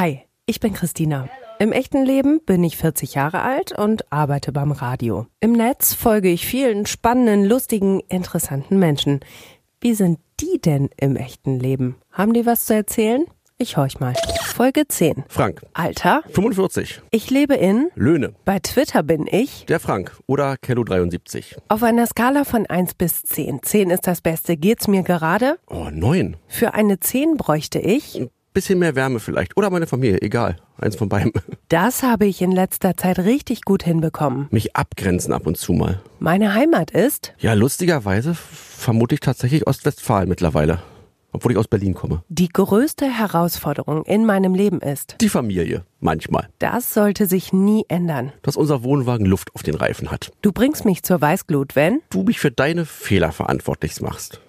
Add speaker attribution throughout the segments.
Speaker 1: Hi, ich bin Christina. Im echten Leben bin ich 40 Jahre alt und arbeite beim Radio. Im Netz folge ich vielen spannenden, lustigen, interessanten Menschen. Wie sind die denn im echten Leben? Haben die was zu erzählen? Ich horch mal. Folge 10.
Speaker 2: Frank.
Speaker 1: Alter.
Speaker 2: 45.
Speaker 1: Ich lebe in.
Speaker 2: Löhne.
Speaker 1: Bei Twitter bin ich.
Speaker 2: Der Frank. Oder Kello73.
Speaker 1: Auf einer Skala von 1 bis 10. 10 ist das Beste. Geht's mir gerade?
Speaker 2: Oh, 9.
Speaker 1: Für eine 10 bräuchte ich.
Speaker 2: Ein bisschen mehr Wärme vielleicht. Oder meine Familie. Egal. Eins von beiden.
Speaker 1: Das habe ich in letzter Zeit richtig gut hinbekommen.
Speaker 2: Mich abgrenzen ab und zu mal.
Speaker 1: Meine Heimat ist.
Speaker 2: Ja, lustigerweise vermute ich tatsächlich Ostwestfalen mittlerweile obwohl ich aus Berlin komme.
Speaker 1: Die größte Herausforderung in meinem Leben ist
Speaker 2: die Familie, manchmal.
Speaker 1: Das sollte sich nie ändern.
Speaker 2: Dass unser Wohnwagen Luft auf den Reifen hat.
Speaker 1: Du bringst mich zur Weißglut, wenn
Speaker 2: du mich für deine Fehler verantwortlich machst.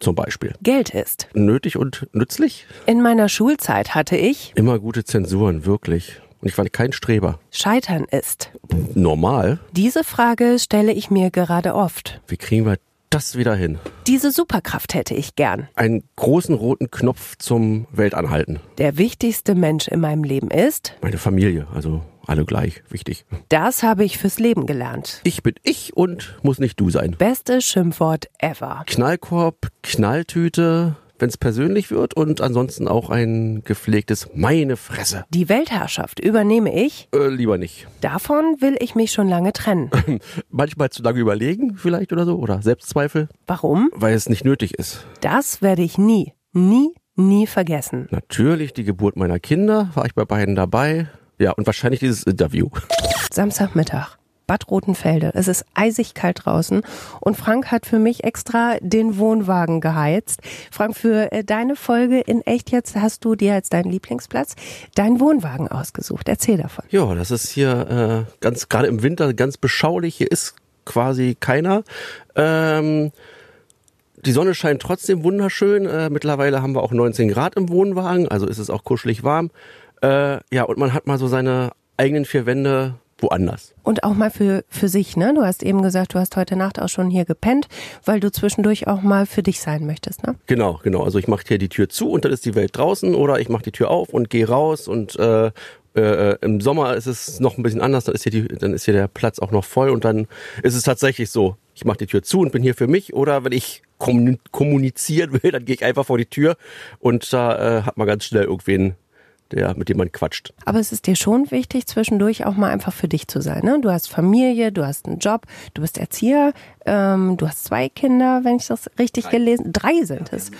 Speaker 2: Zum Beispiel.
Speaker 1: Geld ist.
Speaker 2: Nötig und nützlich?
Speaker 1: In meiner Schulzeit hatte ich.
Speaker 2: Immer gute Zensuren, wirklich. Und ich war kein Streber.
Speaker 1: Scheitern ist.
Speaker 2: Normal?
Speaker 1: Diese Frage stelle ich mir gerade oft.
Speaker 2: Wie kriegen wir das wieder hin?
Speaker 1: Diese Superkraft hätte ich gern.
Speaker 2: Einen großen roten Knopf zum Weltanhalten.
Speaker 1: Der wichtigste Mensch in meinem Leben ist?
Speaker 2: Meine Familie, also alle gleich wichtig.
Speaker 1: Das habe ich fürs Leben gelernt.
Speaker 2: Ich bin ich und muss nicht du sein.
Speaker 1: Bestes Schimpfwort ever.
Speaker 2: Knallkorb, Knalltüte, wenn es persönlich wird und ansonsten auch ein gepflegtes Meine Fresse.
Speaker 1: Die Weltherrschaft übernehme ich?
Speaker 2: Äh, lieber nicht.
Speaker 1: Davon will ich mich schon lange trennen.
Speaker 2: Manchmal zu lange überlegen vielleicht oder so oder Selbstzweifel.
Speaker 1: Warum?
Speaker 2: Weil es nicht nötig ist.
Speaker 1: Das werde ich nie, nie, nie vergessen.
Speaker 2: Natürlich die Geburt meiner Kinder, war ich bei beiden dabei. Ja, und wahrscheinlich dieses Interview.
Speaker 1: Samstagmittag. Bad Rotenfelde. Es ist eisig kalt draußen und Frank hat für mich extra den Wohnwagen geheizt. Frank, für äh, deine Folge in echt jetzt hast du dir als deinen Lieblingsplatz deinen Wohnwagen ausgesucht. Erzähl davon.
Speaker 2: Ja, das ist hier äh, ganz gerade im Winter ganz beschaulich. Hier ist quasi keiner. Ähm, die Sonne scheint trotzdem wunderschön. Äh, mittlerweile haben wir auch 19 Grad im Wohnwagen, also ist es auch kuschelig warm. Äh, ja, und man hat mal so seine eigenen vier Wände woanders.
Speaker 1: Und auch mal für, für sich, ne? Du hast eben gesagt, du hast heute Nacht auch schon hier gepennt, weil du zwischendurch auch mal für dich sein möchtest, ne?
Speaker 2: Genau, genau. Also ich mache hier die Tür zu und dann ist die Welt draußen oder ich mache die Tür auf und gehe raus und äh, äh, im Sommer ist es noch ein bisschen anders, dann ist hier die, dann ist hier der Platz auch noch voll und dann ist es tatsächlich so, ich mache die Tür zu und bin hier für mich oder wenn ich kommunizieren will, dann gehe ich einfach vor die Tür und da äh, hat man ganz schnell irgendwen der, mit dem man quatscht.
Speaker 1: Aber es ist dir schon wichtig, zwischendurch auch mal einfach für dich zu sein. Ne? Du hast Familie, du hast einen Job, du bist Erzieher, ähm, du hast zwei Kinder, wenn ich das richtig drei. gelesen Drei sind ja, es.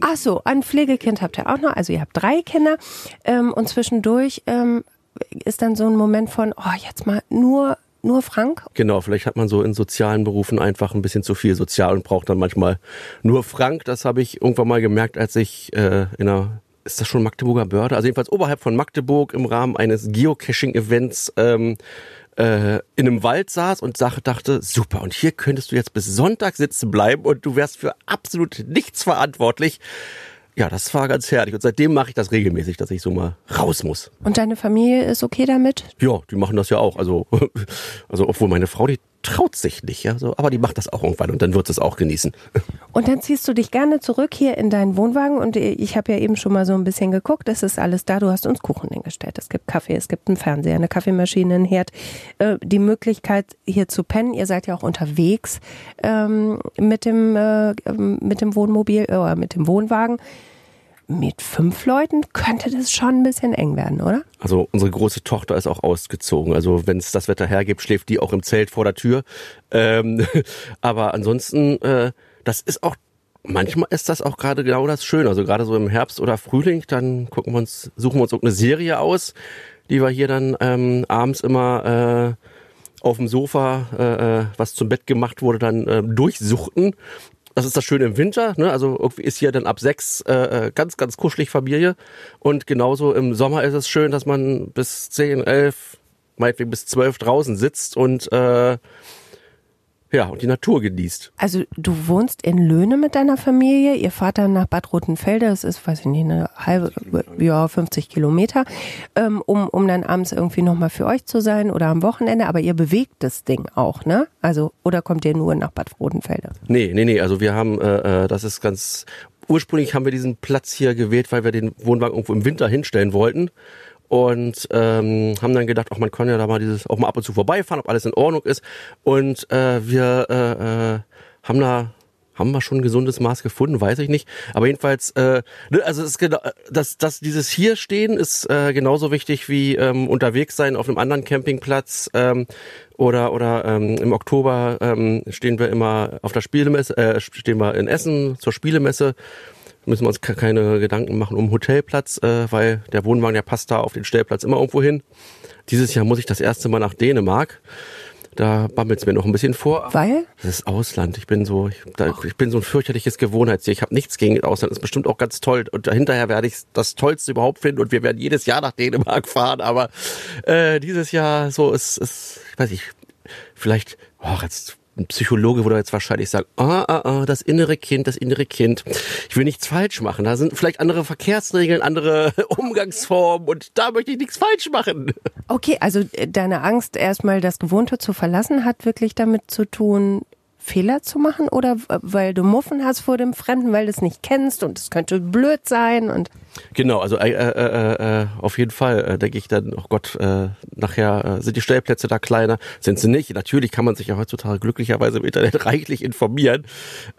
Speaker 1: Ach so, ein Pflegekind habt ihr auch noch. Also ihr habt drei Kinder. Ähm, und zwischendurch ähm, ist dann so ein Moment von, oh, jetzt mal nur nur Frank?
Speaker 2: Genau, vielleicht hat man so in sozialen Berufen einfach ein bisschen zu viel sozial und braucht dann manchmal nur Frank. Das habe ich irgendwann mal gemerkt, als ich äh, in einer ist das schon Magdeburger Börde? Also jedenfalls oberhalb von Magdeburg im Rahmen eines Geocaching-Events ähm, äh, in einem Wald saß und dachte, super, und hier könntest du jetzt bis Sonntag sitzen bleiben und du wärst für absolut nichts verantwortlich. Ja, das war ganz herrlich. Und seitdem mache ich das regelmäßig, dass ich so mal raus muss.
Speaker 1: Und deine Familie ist okay damit?
Speaker 2: Ja, die machen das ja auch. Also, also obwohl meine Frau, die traut sich nicht, ja, so, aber die macht das auch irgendwann und dann wird es auch genießen.
Speaker 1: Und dann ziehst du dich gerne zurück hier in deinen Wohnwagen und ich habe ja eben schon mal so ein bisschen geguckt, es ist alles da, du hast uns Kuchen hingestellt, es gibt Kaffee, es gibt einen Fernseher, eine Kaffeemaschine, einen Herd, äh, die Möglichkeit hier zu pennen, ihr seid ja auch unterwegs ähm, mit dem äh, mit dem Wohnmobil oder mit dem Wohnwagen mit fünf Leuten könnte das schon ein bisschen eng werden, oder?
Speaker 2: Also unsere große Tochter ist auch ausgezogen. Also wenn es das Wetter hergibt, schläft die auch im Zelt vor der Tür. Ähm, aber ansonsten, äh, das ist auch manchmal ist das auch gerade genau das Schöne. Also gerade so im Herbst oder Frühling, dann gucken wir uns, suchen wir uns irgendeine Serie aus, die wir hier dann ähm, abends immer äh, auf dem Sofa, äh, äh was zum Bett gemacht wurde, dann äh, durchsuchten das ist das Schöne im Winter, ne? Also irgendwie ist hier dann ab sechs äh, äh, ganz, ganz kuschelig Familie. Und genauso im Sommer ist es schön, dass man bis zehn, elf, meinetwegen bis zwölf draußen sitzt und äh, ja, und die Natur genießt.
Speaker 1: Also du wohnst in Löhne mit deiner Familie, ihr fahrt dann nach Bad Rotenfelde, das ist, weiß ich nicht, eine halbe, ja, 50 Kilometer, ähm, um, um dann abends irgendwie nochmal für euch zu sein oder am Wochenende, aber ihr bewegt das Ding auch, ne? Also, oder kommt ihr nur nach Bad Rotenfelde?
Speaker 2: Nee, nee, nee, also wir haben, äh, äh das ist ganz, ursprünglich haben wir diesen Platz hier gewählt, weil wir den Wohnwagen irgendwo im Winter hinstellen wollten und ähm, haben dann gedacht, auch man kann ja da mal dieses auch mal ab und zu vorbeifahren, ob alles in Ordnung ist. Und äh, wir äh, äh, haben da haben wir schon ein gesundes Maß gefunden, weiß ich nicht. Aber jedenfalls, äh, ne, also es ist genau, das, das, dieses hier stehen ist äh, genauso wichtig wie ähm, unterwegs sein auf einem anderen Campingplatz. Ähm, oder oder ähm, im Oktober ähm, stehen wir immer auf der Spielemesse, äh, stehen wir in Essen zur Spielemesse müssen wir uns keine Gedanken machen um Hotelplatz, äh, weil der Wohnwagen, der passt da auf den Stellplatz immer irgendwo hin. Dieses Jahr muss ich das erste Mal nach Dänemark. Da bammelt es mir noch ein bisschen vor.
Speaker 1: Weil?
Speaker 2: Das ist Ausland. Ich bin so, ich, da, ich bin so ein fürchterliches Gewohnheitstier. Ich habe nichts gegen Ausland. Das ist bestimmt auch ganz toll. Und hinterher werde ich das Tollste überhaupt finden. Und wir werden jedes Jahr nach Dänemark fahren. Aber äh, dieses Jahr so ist, ist, ich weiß nicht, vielleicht, oh, jetzt ein Psychologe würde jetzt wahrscheinlich sagen, ah, ah, ah, das innere Kind, das innere Kind. Ich will nichts falsch machen. Da sind vielleicht andere Verkehrsregeln, andere Umgangsformen und da möchte ich nichts falsch machen.
Speaker 1: Okay, also äh, deine Angst, erstmal das Gewohnte zu verlassen, hat wirklich damit zu tun, Fehler zu machen oder weil du Muffen hast vor dem Fremden, weil du es nicht kennst und es könnte blöd sein und
Speaker 2: genau, also äh, äh, äh, äh auf jeden Fall äh, denke ich dann, oh Gott, äh, nachher äh, sind die Stellplätze da kleiner, sind sie nicht. Natürlich kann man sich ja heutzutage glücklicherweise im Internet reichlich informieren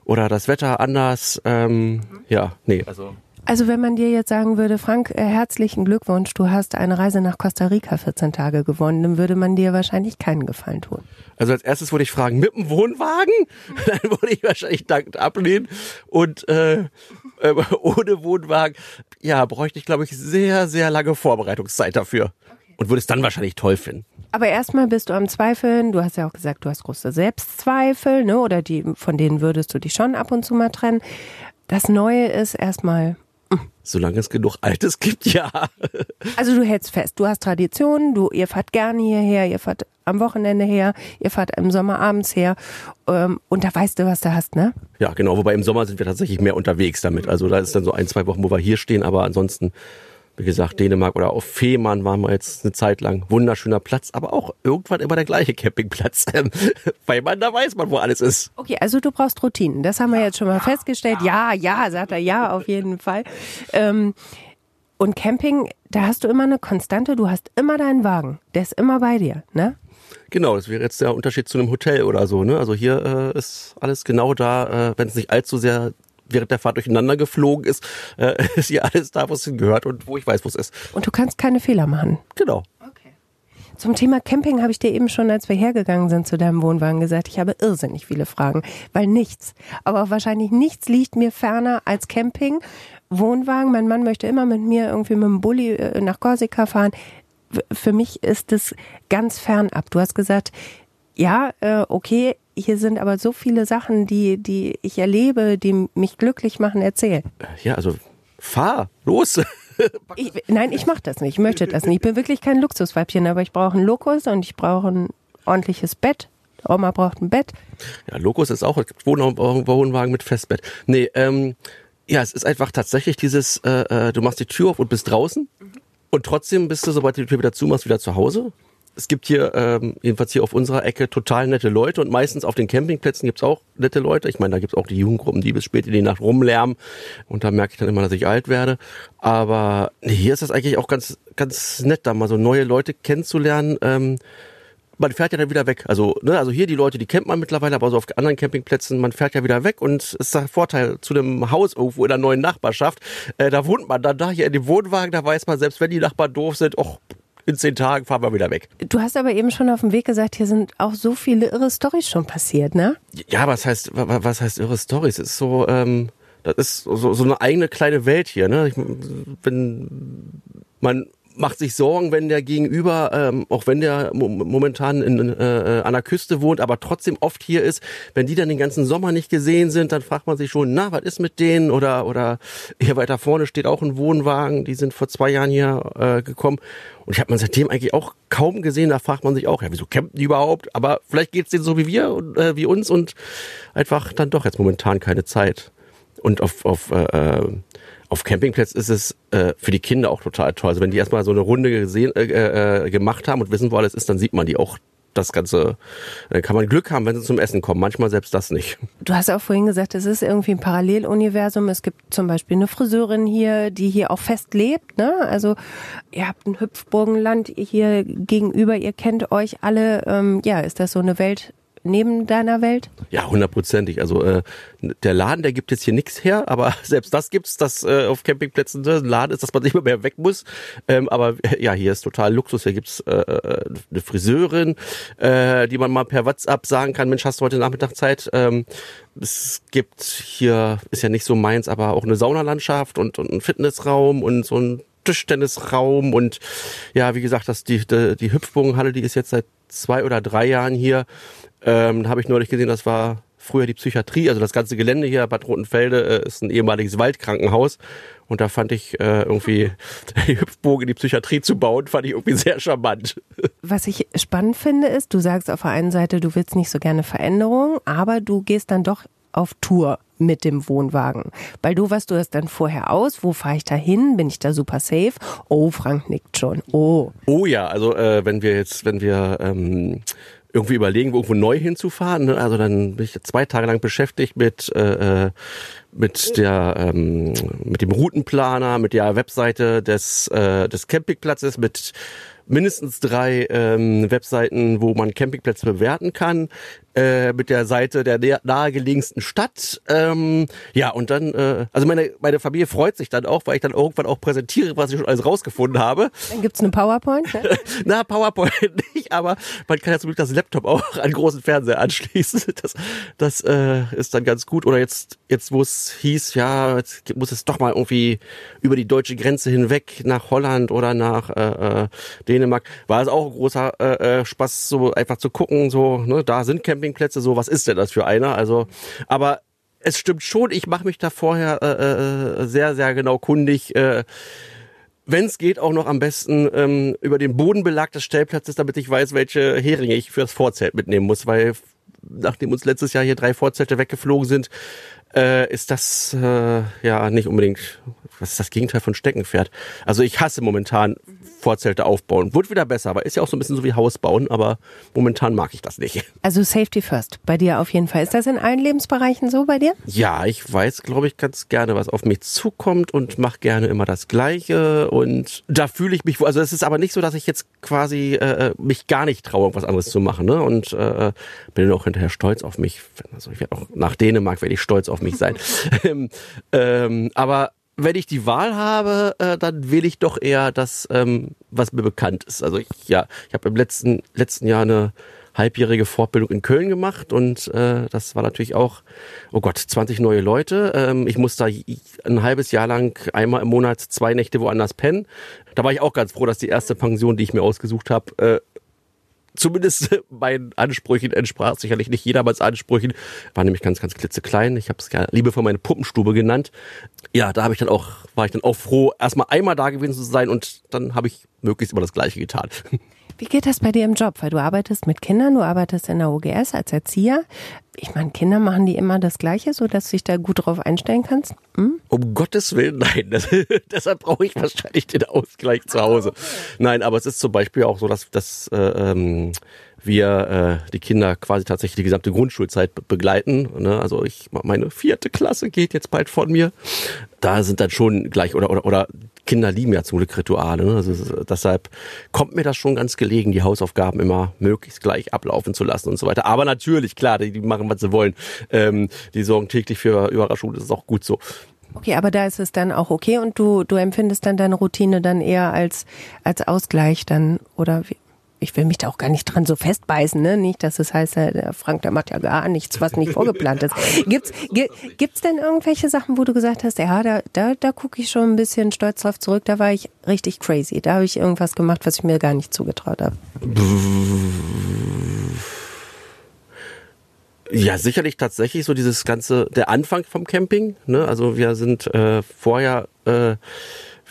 Speaker 2: oder das Wetter anders. Ähm, ja, nee, also
Speaker 1: also wenn man dir jetzt sagen würde, Frank, äh, herzlichen Glückwunsch, du hast eine Reise nach Costa Rica 14 Tage gewonnen, dann würde man dir wahrscheinlich keinen Gefallen tun.
Speaker 2: Also als erstes würde ich fragen, mit dem Wohnwagen? Dann würde ich wahrscheinlich dankend ablehnen. Und äh, äh, ohne Wohnwagen, ja, bräuchte ich, glaube ich, sehr, sehr lange Vorbereitungszeit dafür. Und würde es dann wahrscheinlich toll finden.
Speaker 1: Aber erstmal bist du am Zweifeln. Du hast ja auch gesagt, du hast große Selbstzweifel, ne? Oder die, von denen würdest du dich schon ab und zu mal trennen. Das Neue ist erstmal
Speaker 2: Solange es genug Altes gibt, ja.
Speaker 1: Also du hältst fest, du hast Traditionen, du, ihr fahrt gerne hierher, ihr fahrt am Wochenende her, ihr fahrt im Sommer abends her ähm, und da weißt du, was du hast, ne?
Speaker 2: Ja, genau, wobei im Sommer sind wir tatsächlich mehr unterwegs damit. Also da ist dann so ein, zwei Wochen, wo wir hier stehen, aber ansonsten wie gesagt, Dänemark oder auf Fehmarn waren wir jetzt eine Zeit lang. Wunderschöner Platz, aber auch irgendwann immer der gleiche Campingplatz. Weil man, da weiß man, wo alles ist.
Speaker 1: Okay, also du brauchst Routinen. Das haben wir jetzt schon mal festgestellt. Ja, ja, sagt er, ja, auf jeden Fall. Ähm, und Camping, da hast du immer eine Konstante, du hast immer deinen Wagen. Der ist immer bei dir, ne?
Speaker 2: Genau, das wäre jetzt der Unterschied zu einem Hotel oder so. Ne? Also hier äh, ist alles genau da, äh, wenn es nicht allzu sehr während der Fahrt durcheinander geflogen ist, äh, ist hier alles da, wo es hingehört und wo ich weiß, wo es ist.
Speaker 1: Und du kannst keine Fehler machen.
Speaker 2: Genau.
Speaker 1: Zum Thema Camping habe ich dir eben schon, als wir hergegangen sind zu deinem Wohnwagen, gesagt, ich habe irrsinnig viele Fragen, weil nichts, aber wahrscheinlich nichts liegt mir ferner als Camping. Wohnwagen, mein Mann möchte immer mit mir irgendwie mit dem Bulli äh, nach Korsika fahren. Für mich ist es ganz fernab. Du hast gesagt, ja, äh, okay, hier sind aber so viele Sachen, die, die ich erlebe, die mich glücklich machen, erzähl.
Speaker 2: Ja, also fahr, los.
Speaker 1: ich, nein, ich mache das nicht, ich möchte das nicht. Ich bin wirklich kein Luxusweibchen, aber ich brauche einen Lokus und ich brauche ein ordentliches Bett. Oma braucht ein Bett.
Speaker 2: Ja, Lokus ist auch, es gibt Wohnwagen mit Festbett. Nee, ähm, ja, es ist einfach tatsächlich dieses, äh, äh, du machst die Tür auf und bist draußen mhm. und trotzdem bist du, sobald du die Tür wieder zumachst, wieder zu Hause es gibt hier, ähm, jedenfalls hier auf unserer Ecke, total nette Leute und meistens auf den Campingplätzen gibt's auch nette Leute. Ich meine, da gibt's auch die Jugendgruppen, die bis spät in die Nacht rumlärmen und da merke ich dann immer, dass ich alt werde. Aber hier ist das eigentlich auch ganz, ganz nett, da mal so neue Leute kennenzulernen. Ähm, man fährt ja dann wieder weg. Also, ne, also hier die Leute, die kennt man mittlerweile, aber so auf anderen Campingplätzen, man fährt ja wieder weg und es ist der Vorteil zu einem Haus irgendwo in der neuen Nachbarschaft. Äh, da wohnt man dann da hier in dem Wohnwagen, da weiß man, selbst wenn die Nachbarn doof sind, och, in zehn Tagen fahren wir wieder weg.
Speaker 1: Du hast aber eben schon auf dem Weg gesagt, hier sind auch so viele irre Stories schon passiert, ne?
Speaker 2: Ja, was heißt, was heißt irre Stories? Es ist so, ähm, das ist so, so eine eigene kleine Welt hier, ne? Ich, wenn man macht sich Sorgen, wenn der Gegenüber, ähm, auch wenn der momentan in, äh, äh, an der Küste wohnt, aber trotzdem oft hier ist, wenn die dann den ganzen Sommer nicht gesehen sind, dann fragt man sich schon, na, was ist mit denen? Oder oder hier weiter vorne steht auch ein Wohnwagen, die sind vor zwei Jahren hier äh, gekommen. Und ich habe man seitdem eigentlich auch kaum gesehen. Da fragt man sich auch, ja, wieso campen die überhaupt? Aber vielleicht geht's denen so wie wir und äh, wie uns und einfach dann doch jetzt momentan keine Zeit. Und auf, auf äh, äh auf Campingplätzen ist es äh, für die Kinder auch total toll. Also wenn die erstmal so eine Runde gesehen, äh, äh, gemacht haben und wissen, wo alles ist, dann sieht man die auch das Ganze, dann kann man Glück haben, wenn sie zum Essen kommen. Manchmal selbst das nicht.
Speaker 1: Du hast auch vorhin gesagt, es ist irgendwie ein Paralleluniversum. Es gibt zum Beispiel eine Friseurin hier, die hier auch fest lebt. Ne? Also ihr habt ein Hüpfburgenland hier gegenüber, ihr kennt euch alle. Ähm, ja, ist das so eine Welt, neben deiner Welt?
Speaker 2: Ja, hundertprozentig. Also äh, der Laden, der gibt jetzt hier nichts her, aber selbst das gibt's, dass äh, auf Campingplätzen ein Laden ist, dass man nicht mehr weg muss. Ähm, aber äh, ja, hier ist total Luxus. Hier gibt's äh, äh, eine Friseurin, äh, die man mal per WhatsApp sagen kann, Mensch, hast du heute Nachmittag Zeit? Ähm, es gibt hier, ist ja nicht so meins, aber auch eine Saunalandschaft und, und ein Fitnessraum und so ein Tischtennisraum und ja, wie gesagt, das die die, die Hüpfbogenhalle, die ist jetzt seit zwei oder drei Jahren hier. Ähm, habe ich neulich gesehen, das war früher die Psychiatrie, also das ganze Gelände hier Bad Rotenfelde äh, ist ein ehemaliges Waldkrankenhaus. Und da fand ich äh, irgendwie die Hüpfburg in die Psychiatrie zu bauen, fand ich irgendwie sehr charmant.
Speaker 1: Was ich spannend finde ist, du sagst auf der einen Seite, du willst nicht so gerne Veränderungen, aber du gehst dann doch auf Tour mit dem Wohnwagen. Weil du weißt, du hast dann vorher aus, wo fahre ich da hin? Bin ich da super safe? Oh, Frank nickt schon. Oh.
Speaker 2: Oh ja, also äh, wenn wir jetzt, wenn wir ähm, irgendwie überlegen, irgendwo neu hinzufahren. Ne? Also dann bin ich zwei Tage lang beschäftigt mit äh, äh, mit der ähm, mit dem Routenplaner, mit der Webseite des äh, des Campingplatzes, mit mindestens drei ähm, Webseiten, wo man Campingplätze bewerten kann, äh, mit der Seite der nahegelegensten Stadt. Ähm, ja, und dann, äh, also meine, meine Familie freut sich dann auch, weil ich dann irgendwann auch präsentiere, was ich schon alles rausgefunden habe.
Speaker 1: Dann gibt's eine PowerPoint? Ne?
Speaker 2: Na, PowerPoint nicht, aber man kann ja zum Glück das Laptop auch an großen Fernseher anschließen. Das, das äh, ist dann ganz gut. Oder jetzt, jetzt wo es hieß, ja, jetzt muss es doch mal irgendwie über die deutsche Grenze hinweg nach Holland oder nach äh, äh, Dänemark, war es auch ein großer äh, äh Spaß, so einfach zu gucken, so, ne, da sind Camping Campingplätze, so was ist denn das für einer? Also, aber es stimmt schon, ich mache mich da vorher äh, äh, sehr, sehr genau kundig. Äh, wenn es geht, auch noch am besten ähm, über den Bodenbelag des Stellplatzes, damit ich weiß, welche Heringe ich fürs Vorzelt mitnehmen muss, weil nachdem uns letztes Jahr hier drei Vorzelte weggeflogen sind, äh, ist das äh, ja nicht unbedingt, was ist das Gegenteil von Steckenpferd? Also ich hasse momentan Vorzelte aufbauen. Wird wieder besser, aber ist ja auch so ein bisschen so wie Haus bauen, aber momentan mag ich das nicht.
Speaker 1: Also Safety First, bei dir auf jeden Fall. Ist das in allen Lebensbereichen so bei dir?
Speaker 2: Ja, ich weiß, glaube ich, ganz gerne, was auf mich zukommt und mache gerne immer das Gleiche und da fühle ich mich, also es ist aber nicht so, dass ich jetzt quasi äh, mich gar nicht traue, was anderes zu machen ne? und äh, bin auch hinterher stolz auf mich. Also ich werde auch nach Dänemark werde ich stolz auf mich sein. ähm, ähm, aber wenn ich die Wahl habe, äh, dann wähle ich doch eher das, ähm, was mir bekannt ist. Also ich, ja, ich habe im letzten letzten Jahr eine halbjährige Fortbildung in Köln gemacht und äh, das war natürlich auch, oh Gott, 20 neue Leute. Ähm, ich musste da ein halbes Jahr lang einmal im Monat zwei Nächte woanders pennen. Da war ich auch ganz froh, dass die erste Pension, die ich mir ausgesucht habe, äh, zumindest meinen Ansprüchen entsprach. Sicherlich nicht jedermanns Ansprüchen. War nämlich ganz, ganz klitzeklein. Ich habe es ja liebevoll meine Puppenstube genannt. Ja, da habe ich dann auch, war ich dann auch froh, erstmal einmal da gewesen zu sein und dann habe ich möglichst immer das Gleiche getan.
Speaker 1: Wie geht das bei dir im Job? Weil du arbeitest mit Kindern, du arbeitest in der OGS als Erzieher. Ich meine, Kinder machen die immer das Gleiche, so dass du dich da gut drauf einstellen kannst? Hm?
Speaker 2: Um Gottes Willen, nein. Das, deshalb brauche ich wahrscheinlich den Ausgleich zu Hause. Nein, aber es ist zum Beispiel auch so, dass, dass äh, ähm, wir äh, die Kinder quasi tatsächlich die gesamte Grundschulzeit begleiten. Ne? Also ich meine vierte Klasse geht jetzt bald von mir. Da sind dann schon gleich oder oder oder Kinder lieben ja zum Glück Rituale. Ne? Also deshalb kommt mir das schon ganz gelegen, die Hausaufgaben immer möglichst gleich ablaufen zu lassen und so weiter. Aber natürlich, klar, die, die machen, was sie wollen. Ähm, die sorgen täglich für Überraschungen, das ist auch gut so.
Speaker 1: Okay, aber da ist es dann auch okay und du, du empfindest dann deine Routine dann eher als, als Ausgleich dann, oder wie? Ich will mich da auch gar nicht dran so festbeißen, ne? Nicht, dass es heißt, der Frank, der macht ja gar nichts, was nicht vorgeplant ist. Gibt's, gibt's denn irgendwelche Sachen, wo du gesagt hast, ja, da, da, da gucke ich schon ein bisschen stolz drauf zurück, da war ich richtig crazy. Da habe ich irgendwas gemacht, was ich mir gar nicht zugetraut habe.
Speaker 2: Ja, sicherlich tatsächlich so dieses ganze, der Anfang vom Camping. Ne? Also wir sind äh, vorher äh,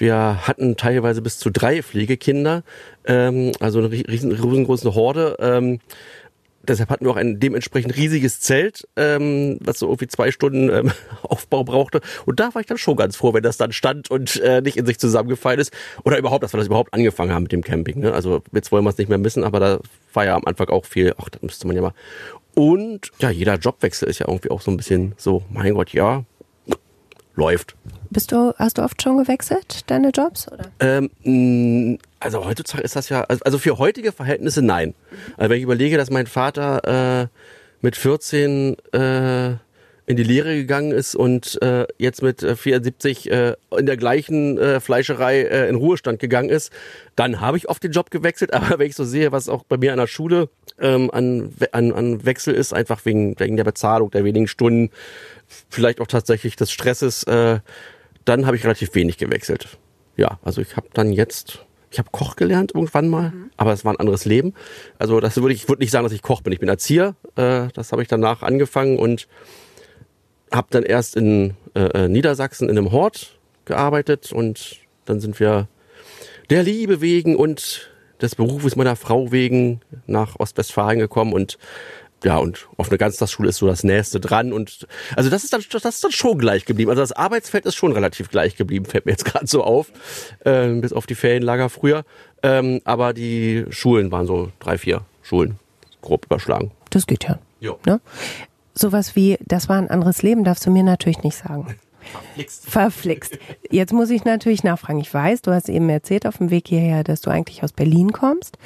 Speaker 2: wir hatten teilweise bis zu drei Pflegekinder, ähm, also eine riesen, riesengroße Horde. Ähm, deshalb hatten wir auch ein dementsprechend riesiges Zelt, ähm, was so irgendwie zwei Stunden ähm, Aufbau brauchte. Und da war ich dann schon ganz froh, wenn das dann stand und äh, nicht in sich zusammengefallen ist. Oder überhaupt, dass wir das überhaupt angefangen haben mit dem Camping. Ne? Also jetzt wollen wir es nicht mehr missen, aber da war ja am Anfang auch viel, ach, das müsste man ja mal. Und ja, jeder Jobwechsel ist ja irgendwie auch so ein bisschen so, mein Gott, ja, läuft.
Speaker 1: Bist du, hast du oft schon gewechselt, deine Jobs? Oder?
Speaker 2: Ähm, also heutzutage ist das ja, also, also für heutige Verhältnisse nein. Also wenn ich überlege, dass mein Vater äh, mit 14 äh, in die Lehre gegangen ist und äh, jetzt mit 74 äh, in der gleichen äh, Fleischerei äh, in Ruhestand gegangen ist, dann habe ich oft den Job gewechselt. Aber wenn ich so sehe, was auch bei mir an der Schule ähm, an, an, an Wechsel ist, einfach wegen, wegen der Bezahlung, der wenigen Stunden, vielleicht auch tatsächlich des Stresses, äh, dann habe ich relativ wenig gewechselt. Ja, also ich habe dann jetzt, ich habe Koch gelernt irgendwann mal, mhm. aber es war ein anderes Leben. Also das würde ich würde nicht sagen, dass ich Koch bin. Ich bin Erzieher. Äh, das habe ich danach angefangen und habe dann erst in äh, Niedersachsen in einem Hort gearbeitet und dann sind wir der Liebe wegen und des Berufes meiner Frau wegen nach Ostwestfalen gekommen und ja, und auf eine Ganztagsschule ist so das Nächste dran und also das ist dann das ist dann schon gleich geblieben. Also das Arbeitsfeld ist schon relativ gleich geblieben, fällt mir jetzt gerade so auf, äh, bis auf die Ferienlager früher. Ähm, aber die Schulen waren so drei, vier Schulen grob überschlagen.
Speaker 1: Das geht ja. Jo. Ne? Sowas wie, das war ein anderes Leben, darfst du mir natürlich nicht sagen. Verflixt. Verflixt. Jetzt muss ich natürlich nachfragen. Ich weiß, du hast eben erzählt auf dem Weg hierher, dass du eigentlich aus Berlin kommst.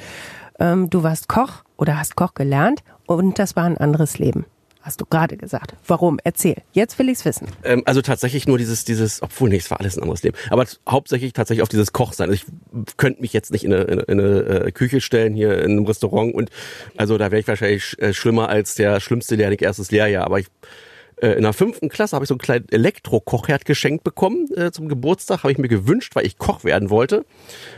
Speaker 1: Ähm, du warst Koch oder hast Koch gelernt und das war ein anderes Leben. Hast du gerade gesagt. Warum? Erzähl. Jetzt will ich's wissen.
Speaker 2: Ähm, also tatsächlich nur dieses, dieses, obwohl nicht, es war alles ein anderes Leben. Aber hauptsächlich tatsächlich auf dieses Koch sein. Also ich könnte mich jetzt nicht in eine, in eine äh, Küche stellen hier in einem Restaurant und also da wäre ich wahrscheinlich äh, schlimmer als der schlimmste Lehrling erstes Lehrjahr. Aber ich äh, in der fünften Klasse habe ich so einen kleinen Elektrokochherd geschenkt bekommen äh, zum Geburtstag. Habe ich mir gewünscht, weil ich Koch werden wollte.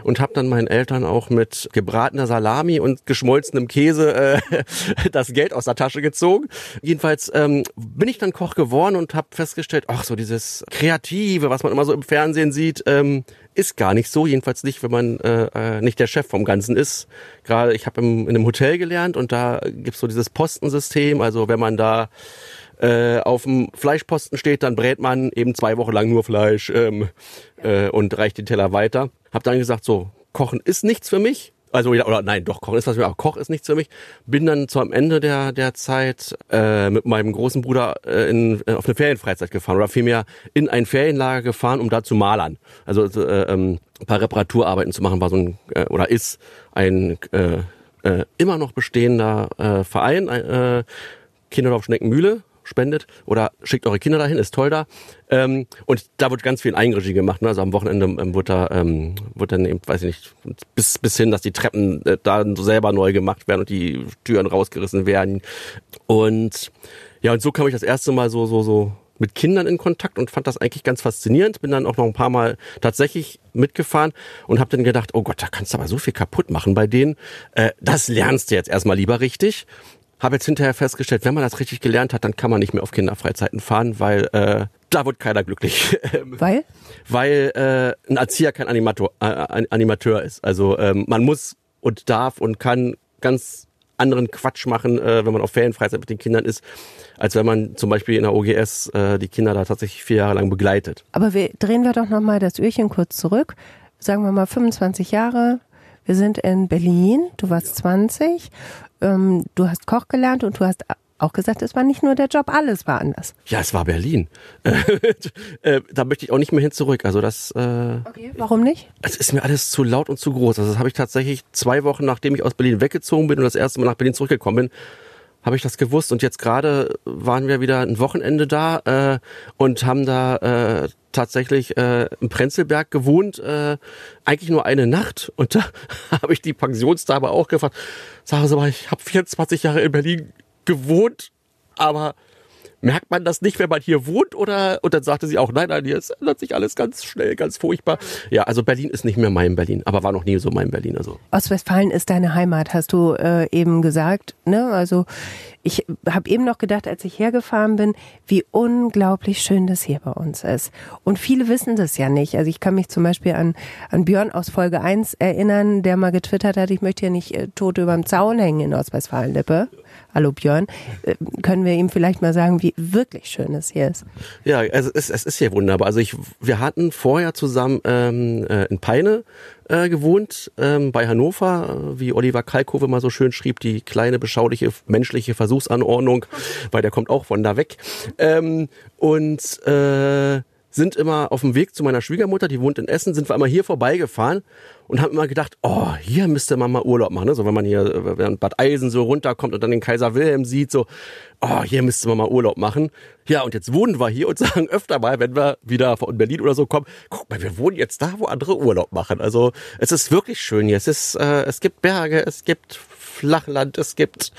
Speaker 2: Und habe dann meinen Eltern auch mit gebratener Salami und geschmolzenem Käse äh, das Geld aus der Tasche gezogen. Jedenfalls ähm, bin ich dann Koch geworden und habe festgestellt, ach so dieses Kreative, was man immer so im Fernsehen sieht, ähm, ist gar nicht so. Jedenfalls nicht, wenn man äh, äh nicht der Chef vom Ganzen ist. Gerade ich habe in einem Hotel gelernt und da gibt's so dieses Postensystem. Also wenn man da äh, auf dem Fleischposten steht, dann brät man eben zwei Wochen lang nur Fleisch ähm, äh, und reicht den Teller weiter. Hab dann gesagt, so, Kochen ist nichts für mich. Also ja, oder nein, doch, Kochen ist was für mich, aber Koch ist nichts für mich. Bin dann zum Ende der, der Zeit äh, mit meinem großen Bruder äh, in, äh, auf eine Ferienfreizeit gefahren oder vielmehr in ein Ferienlager gefahren, um da zu malern. Also äh, ähm, ein paar Reparaturarbeiten zu machen, war so ein äh, oder ist ein äh, äh, immer noch bestehender äh, Verein, äh, Kinderdorf Schneckenmühle, spendet oder schickt eure Kinder dahin, ist toll da. Ähm, und da wird ganz viel Eigenregie gemacht. Ne? Also am Wochenende ähm, wird da ähm, wird dann eben, weiß ich nicht, bis bis hin, dass die Treppen äh, da selber neu gemacht werden und die Türen rausgerissen werden. Und ja, und so kam ich das erste Mal so so so mit Kindern in Kontakt und fand das eigentlich ganz faszinierend. Bin dann auch noch ein paar Mal tatsächlich mitgefahren und habe dann gedacht, oh Gott, da kannst du aber so viel kaputt machen bei denen. Äh, das lernst du jetzt erstmal lieber richtig. Habe jetzt hinterher festgestellt, wenn man das richtig gelernt hat, dann kann man nicht mehr auf Kinderfreizeiten fahren, weil äh, da wird keiner glücklich.
Speaker 1: Weil?
Speaker 2: Weil äh, ein Erzieher kein Animator, äh, Animateur ist. Also ähm, man muss und darf und kann ganz anderen Quatsch machen, äh, wenn man auf Ferienfreizeit mit den Kindern ist, als wenn man zum Beispiel in der OGS äh, die Kinder da tatsächlich vier Jahre lang begleitet.
Speaker 1: Aber wir drehen wir doch nochmal das Öhrchen kurz zurück. Sagen wir mal 25 Jahre. Wir sind in Berlin. Du warst 20 ähm, du hast Koch gelernt und du hast auch gesagt, es war nicht nur der Job, alles war anders.
Speaker 2: Ja, es war Berlin. äh, da möchte ich auch nicht mehr hin zurück. Also das. Äh,
Speaker 1: okay, warum nicht?
Speaker 2: Es ist mir alles zu laut und zu groß. Also das habe ich tatsächlich zwei Wochen, nachdem ich aus Berlin weggezogen bin und das erste Mal nach Berlin zurückgekommen bin, habe ich das gewusst. Und jetzt gerade waren wir wieder ein Wochenende da äh, und haben da äh, tatsächlich äh, im Prenzlberg gewohnt, äh, eigentlich nur eine Nacht. Und da habe ich die Pensionsdame auch gefragt, sag sie mal, ich habe 24 Jahre in Berlin gewohnt, aber merkt man das nicht, wenn man hier wohnt? Oder und dann sagte sie auch, nein, nein, hier ändert sich alles ganz schnell, ganz furchtbar. Ja, also Berlin ist nicht mehr mein Berlin, aber war noch nie so mein Berlin. Also.
Speaker 1: Ostwestfalen ist deine Heimat, hast du äh, eben gesagt. Ne? Also ich habe eben noch gedacht, als ich hergefahren bin, wie unglaublich schön das hier bei uns ist. Und viele wissen das ja nicht. Also ich kann mich zum Beispiel an, an Björn aus Folge 1 erinnern, der mal getwittert hat, ich möchte ja nicht äh, tot überm Zaun hängen in Ostwestfalen-Lippe. Hallo Björn. Äh, können wir ihm vielleicht mal sagen, wie wirklich schön es hier ist?
Speaker 2: Ja, also es, es ist hier wunderbar. Also ich, wir hatten vorher zusammen ähm, äh, in Peine äh, gewohnt, ähm, bei Hannover, wie Oliver Kalkofe mal so schön schrieb, die kleine, beschauliche, menschliche Versuchsanordnung, weil der kommt auch von da weg. Ähm, und äh, sind immer auf dem Weg zu meiner Schwiegermutter, die wohnt in Essen, sind wir immer hier vorbeigefahren und haben immer gedacht, oh, hier müsste man mal Urlaub machen. Ne? So wenn man hier, wenn Bad Eisen so runterkommt und dann den Kaiser Wilhelm sieht, so, oh, hier müsste man mal Urlaub machen. Ja, und jetzt wohnen wir hier und sagen öfter mal, wenn wir wieder von Berlin oder so kommen, guck mal, wir wohnen jetzt da, wo andere Urlaub machen. Also es ist wirklich schön hier. Es ist, äh, es gibt Berge, es gibt Flachland, es gibt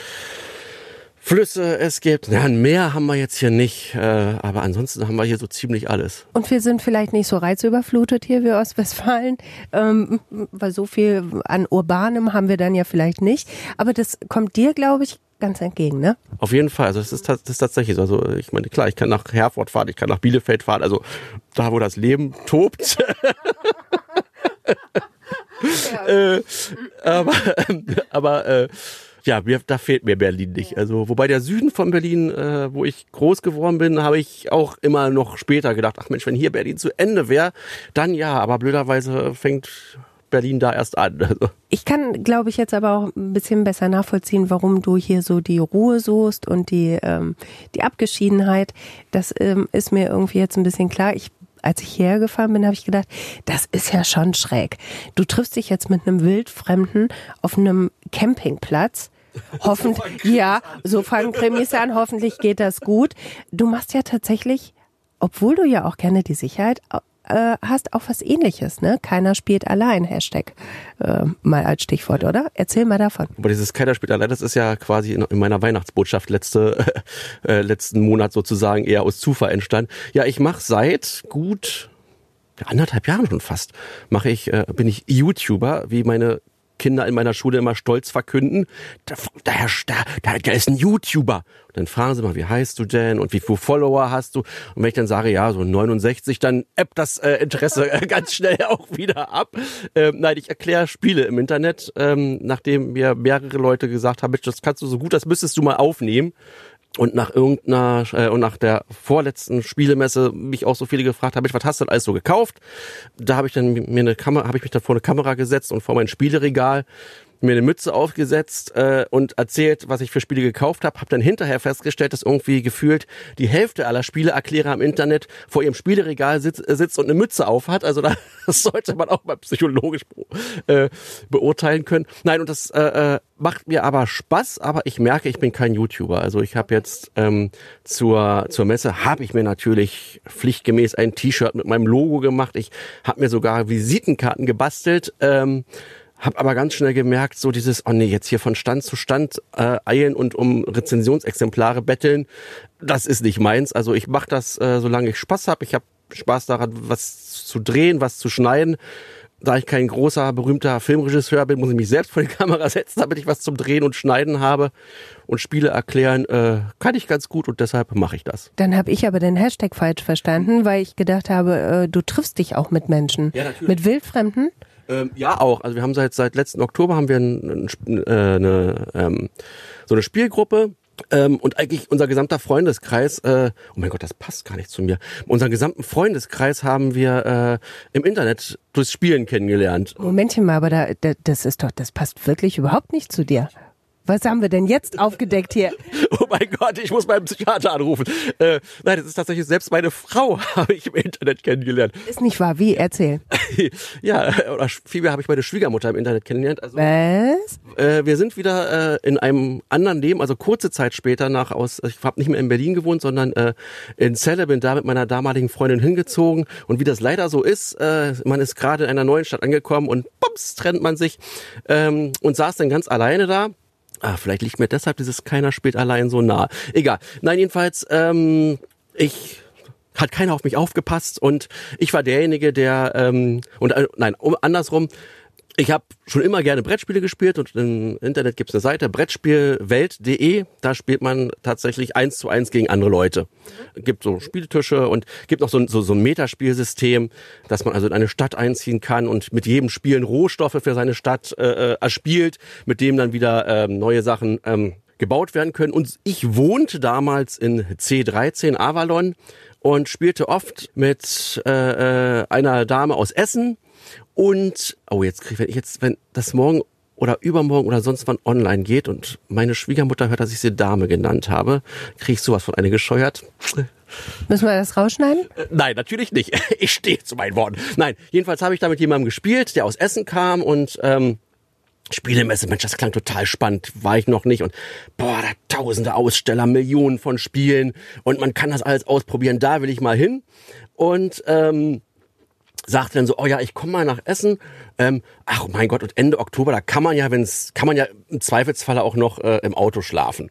Speaker 2: Flüsse, es gibt, ja, ein Meer haben wir jetzt hier nicht, äh, aber ansonsten haben wir hier so ziemlich alles.
Speaker 1: Und wir sind vielleicht nicht so reizüberflutet hier wie Ostwestfalen, ähm, weil so viel an Urbanem haben wir dann ja vielleicht nicht. Aber das kommt dir, glaube ich, ganz entgegen, ne?
Speaker 2: Auf jeden Fall. Also das ist, das ist tatsächlich so. Also ich meine, klar, ich kann nach Herford fahren, ich kann nach Bielefeld fahren, also da, wo das Leben tobt. ja. äh, aber aber äh, ja, mir, da fehlt mir Berlin nicht. Also, wobei der Süden von Berlin, äh, wo ich groß geworden bin, habe ich auch immer noch später gedacht, ach Mensch, wenn hier Berlin zu Ende wäre, dann ja, aber blöderweise fängt Berlin da erst an. Also.
Speaker 1: Ich kann, glaube ich, jetzt aber auch ein bisschen besser nachvollziehen, warum du hier so die Ruhe suchst und die, ähm, die Abgeschiedenheit. Das ähm, ist mir irgendwie jetzt ein bisschen klar. Ich als ich hierher gefahren bin, habe ich gedacht, das ist ja schon schräg. Du triffst dich jetzt mit einem Wildfremden auf einem Campingplatz Hoffentlich, ja, so fangen Krimis an. Hoffentlich geht das gut. Du machst ja tatsächlich, obwohl du ja auch gerne die Sicherheit äh, hast, auch was ähnliches, ne? Keiner spielt allein, Hashtag, äh, mal als Stichwort, oder? Erzähl mal davon.
Speaker 2: Aber dieses Keiner spielt allein, das ist ja quasi in, in meiner Weihnachtsbotschaft letzte, äh, letzten Monat sozusagen eher aus Zufall entstanden. Ja, ich mache seit gut anderthalb Jahren schon fast, mache ich, äh, bin ich YouTuber, wie meine Kinder in meiner Schule immer stolz verkünden, da, da, da, da ist ein YouTuber. Und dann fragen sie mal, wie heißt du denn und wie viele Follower hast du? Und wenn ich dann sage, ja, so 69, dann ebbt das äh, Interesse ganz schnell auch wieder ab. Ähm, nein, ich erkläre Spiele im Internet, ähm, nachdem mir mehrere Leute gesagt haben, das kannst du so gut, das müsstest du mal aufnehmen. Und nach irgendeiner äh, und nach der vorletzten Spielemesse mich auch so viele gefragt haben, was hast du denn alles so gekauft? Da habe ich dann mir eine Kamera, habe ich mich da vor eine Kamera gesetzt und vor mein Spieleregal mir eine Mütze aufgesetzt äh, und erzählt, was ich für Spiele gekauft habe. Habe dann hinterher festgestellt, dass irgendwie gefühlt die Hälfte aller Spieleerklärer im Internet vor ihrem Spieleregal sitzt, äh, sitzt und eine Mütze auf hat. Also da, das sollte man auch mal psychologisch äh, beurteilen können. Nein, und das äh, äh, macht mir aber Spaß, aber ich merke, ich bin kein YouTuber. Also ich habe jetzt ähm, zur, zur Messe, habe ich mir natürlich pflichtgemäß ein T-Shirt mit meinem Logo gemacht. Ich habe mir sogar Visitenkarten gebastelt. Ähm, hab aber ganz schnell gemerkt, so dieses, oh nee, jetzt hier von Stand zu Stand äh, eilen und um Rezensionsexemplare betteln, das ist nicht meins. Also ich mache das, äh, solange ich Spaß habe. Ich habe Spaß daran, was zu drehen, was zu schneiden. Da ich kein großer, berühmter Filmregisseur bin, muss ich mich selbst vor die Kamera setzen, damit ich was zum Drehen und Schneiden habe. Und Spiele erklären äh, kann ich ganz gut und deshalb mache ich das.
Speaker 1: Dann habe ich aber den Hashtag falsch verstanden, weil ich gedacht habe, äh, du triffst dich auch mit Menschen. Ja, natürlich. Mit Wildfremden?
Speaker 2: Ähm, ja, auch. Also wir haben seit seit letzten Oktober haben wir ein, ein, äh, eine, ähm, so eine Spielgruppe. Ähm, und eigentlich unser gesamter Freundeskreis, äh, oh mein Gott, das passt gar nicht zu mir. Unseren gesamten Freundeskreis haben wir äh, im Internet durchs Spielen kennengelernt.
Speaker 1: Momentchen mal, aber da, da, das ist doch, das passt wirklich überhaupt nicht zu dir. Was haben wir denn jetzt aufgedeckt hier?
Speaker 2: Oh mein Gott, ich muss meinen Psychiater anrufen. Äh, nein, das ist tatsächlich selbst meine Frau habe ich im Internet kennengelernt.
Speaker 1: Ist nicht wahr? Wie? Erzähl.
Speaker 2: ja, oder vielmehr habe ich meine Schwiegermutter im Internet kennengelernt.
Speaker 1: Also, Was?
Speaker 2: Äh, wir sind wieder äh, in einem anderen Leben, also kurze Zeit später nach aus, ich habe nicht mehr in Berlin gewohnt, sondern äh, in Celle, bin da mit meiner damaligen Freundin hingezogen. Und wie das leider so ist, äh, man ist gerade in einer neuen Stadt angekommen und bums, trennt man sich ähm, und saß dann ganz alleine da Ah, vielleicht liegt mir deshalb dieses keiner spielt allein so nah. Egal. Nein, jedenfalls, ähm, ich hat keiner auf mich aufgepasst und ich war derjenige, der ähm, und äh, nein, um, andersrum, ich habe schon immer gerne Brettspiele gespielt und im Internet gibt es eine Seite, Brettspielwelt.de. Da spielt man tatsächlich eins zu eins gegen andere Leute. Es gibt so Spieltische und gibt noch so, so, so ein Metaspielsystem, dass man also in eine Stadt einziehen kann und mit jedem Spielen Rohstoffe für seine Stadt äh, äh, erspielt, mit dem dann wieder ähm, neue Sachen ähm, gebaut werden können. Und ich wohnte damals in C13 Avalon und spielte oft mit äh, äh, einer Dame aus Essen und, oh, jetzt kriege ich jetzt, wenn das morgen oder übermorgen oder sonst wann online geht und meine Schwiegermutter hört, dass ich sie Dame genannt habe, kriege ich sowas von eine gescheuert.
Speaker 1: Müssen wir das rausschneiden?
Speaker 2: Äh, nein, natürlich nicht. Ich stehe zu meinen Worten. Nein, jedenfalls habe ich da mit jemandem gespielt, der aus Essen kam und ähm, Spielemesse, Mensch, das klang total spannend, war ich noch nicht und boah, da tausende Aussteller, Millionen von Spielen und man kann das alles ausprobieren, da will ich mal hin und ähm, sagte dann so, oh ja, ich komme mal nach Essen. Ähm, ach mein Gott, und Ende Oktober, da kann man ja, wenn's, kann man ja im Zweifelsfalle auch noch äh, im Auto schlafen.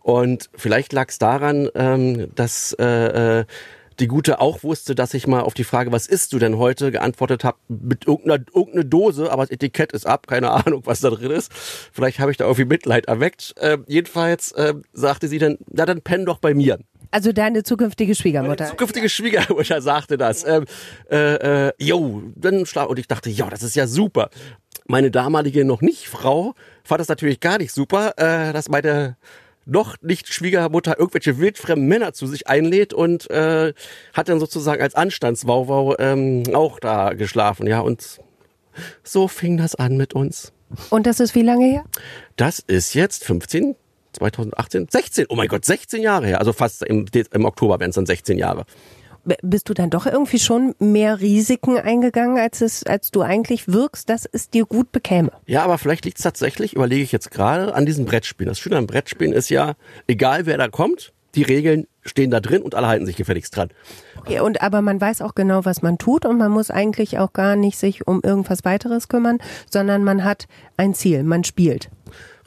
Speaker 2: Und vielleicht lag es daran, ähm, dass äh, äh, die Gute auch wusste, dass ich mal auf die Frage, was isst du denn heute, geantwortet habe mit irgendeiner, irgendeine Dose, aber das Etikett ist ab, keine Ahnung, was da drin ist. Vielleicht habe ich da irgendwie Mitleid erweckt. Äh, jedenfalls äh, sagte sie dann, na dann penn doch bei mir.
Speaker 1: Also deine zukünftige Schwiegermutter.
Speaker 2: Meine zukünftige Schwiegermutter sagte das. Ähm, äh, äh, jo, dann schlaf und ich dachte, ja, das ist ja super. Meine damalige noch nicht Frau fand das natürlich gar nicht super, äh, dass meine noch nicht Schwiegermutter irgendwelche wildfremden Männer zu sich einlädt und äh, hat dann sozusagen als Anstandswauwau ähm, auch da geschlafen, ja und so fing das an mit uns.
Speaker 1: Und das ist wie lange her?
Speaker 2: Das ist jetzt 15, 2018, 16, oh mein Gott, 16 Jahre her. Also fast im, im Oktober wären es dann 16 Jahre.
Speaker 1: Bist du dann doch irgendwie schon mehr Risiken eingegangen, als es, als du eigentlich wirkst, dass es dir gut bekäme?
Speaker 2: Ja, aber vielleicht liegt es tatsächlich, überlege ich jetzt gerade, an diesem Brettspielen. Das Schöne am Brettspielen ist ja, egal wer da kommt, die Regeln stehen da drin und alle halten sich gefälligst dran.
Speaker 1: Okay, und aber man weiß auch genau, was man tut und man muss eigentlich auch gar nicht sich um irgendwas weiteres kümmern, sondern man hat ein Ziel, man spielt.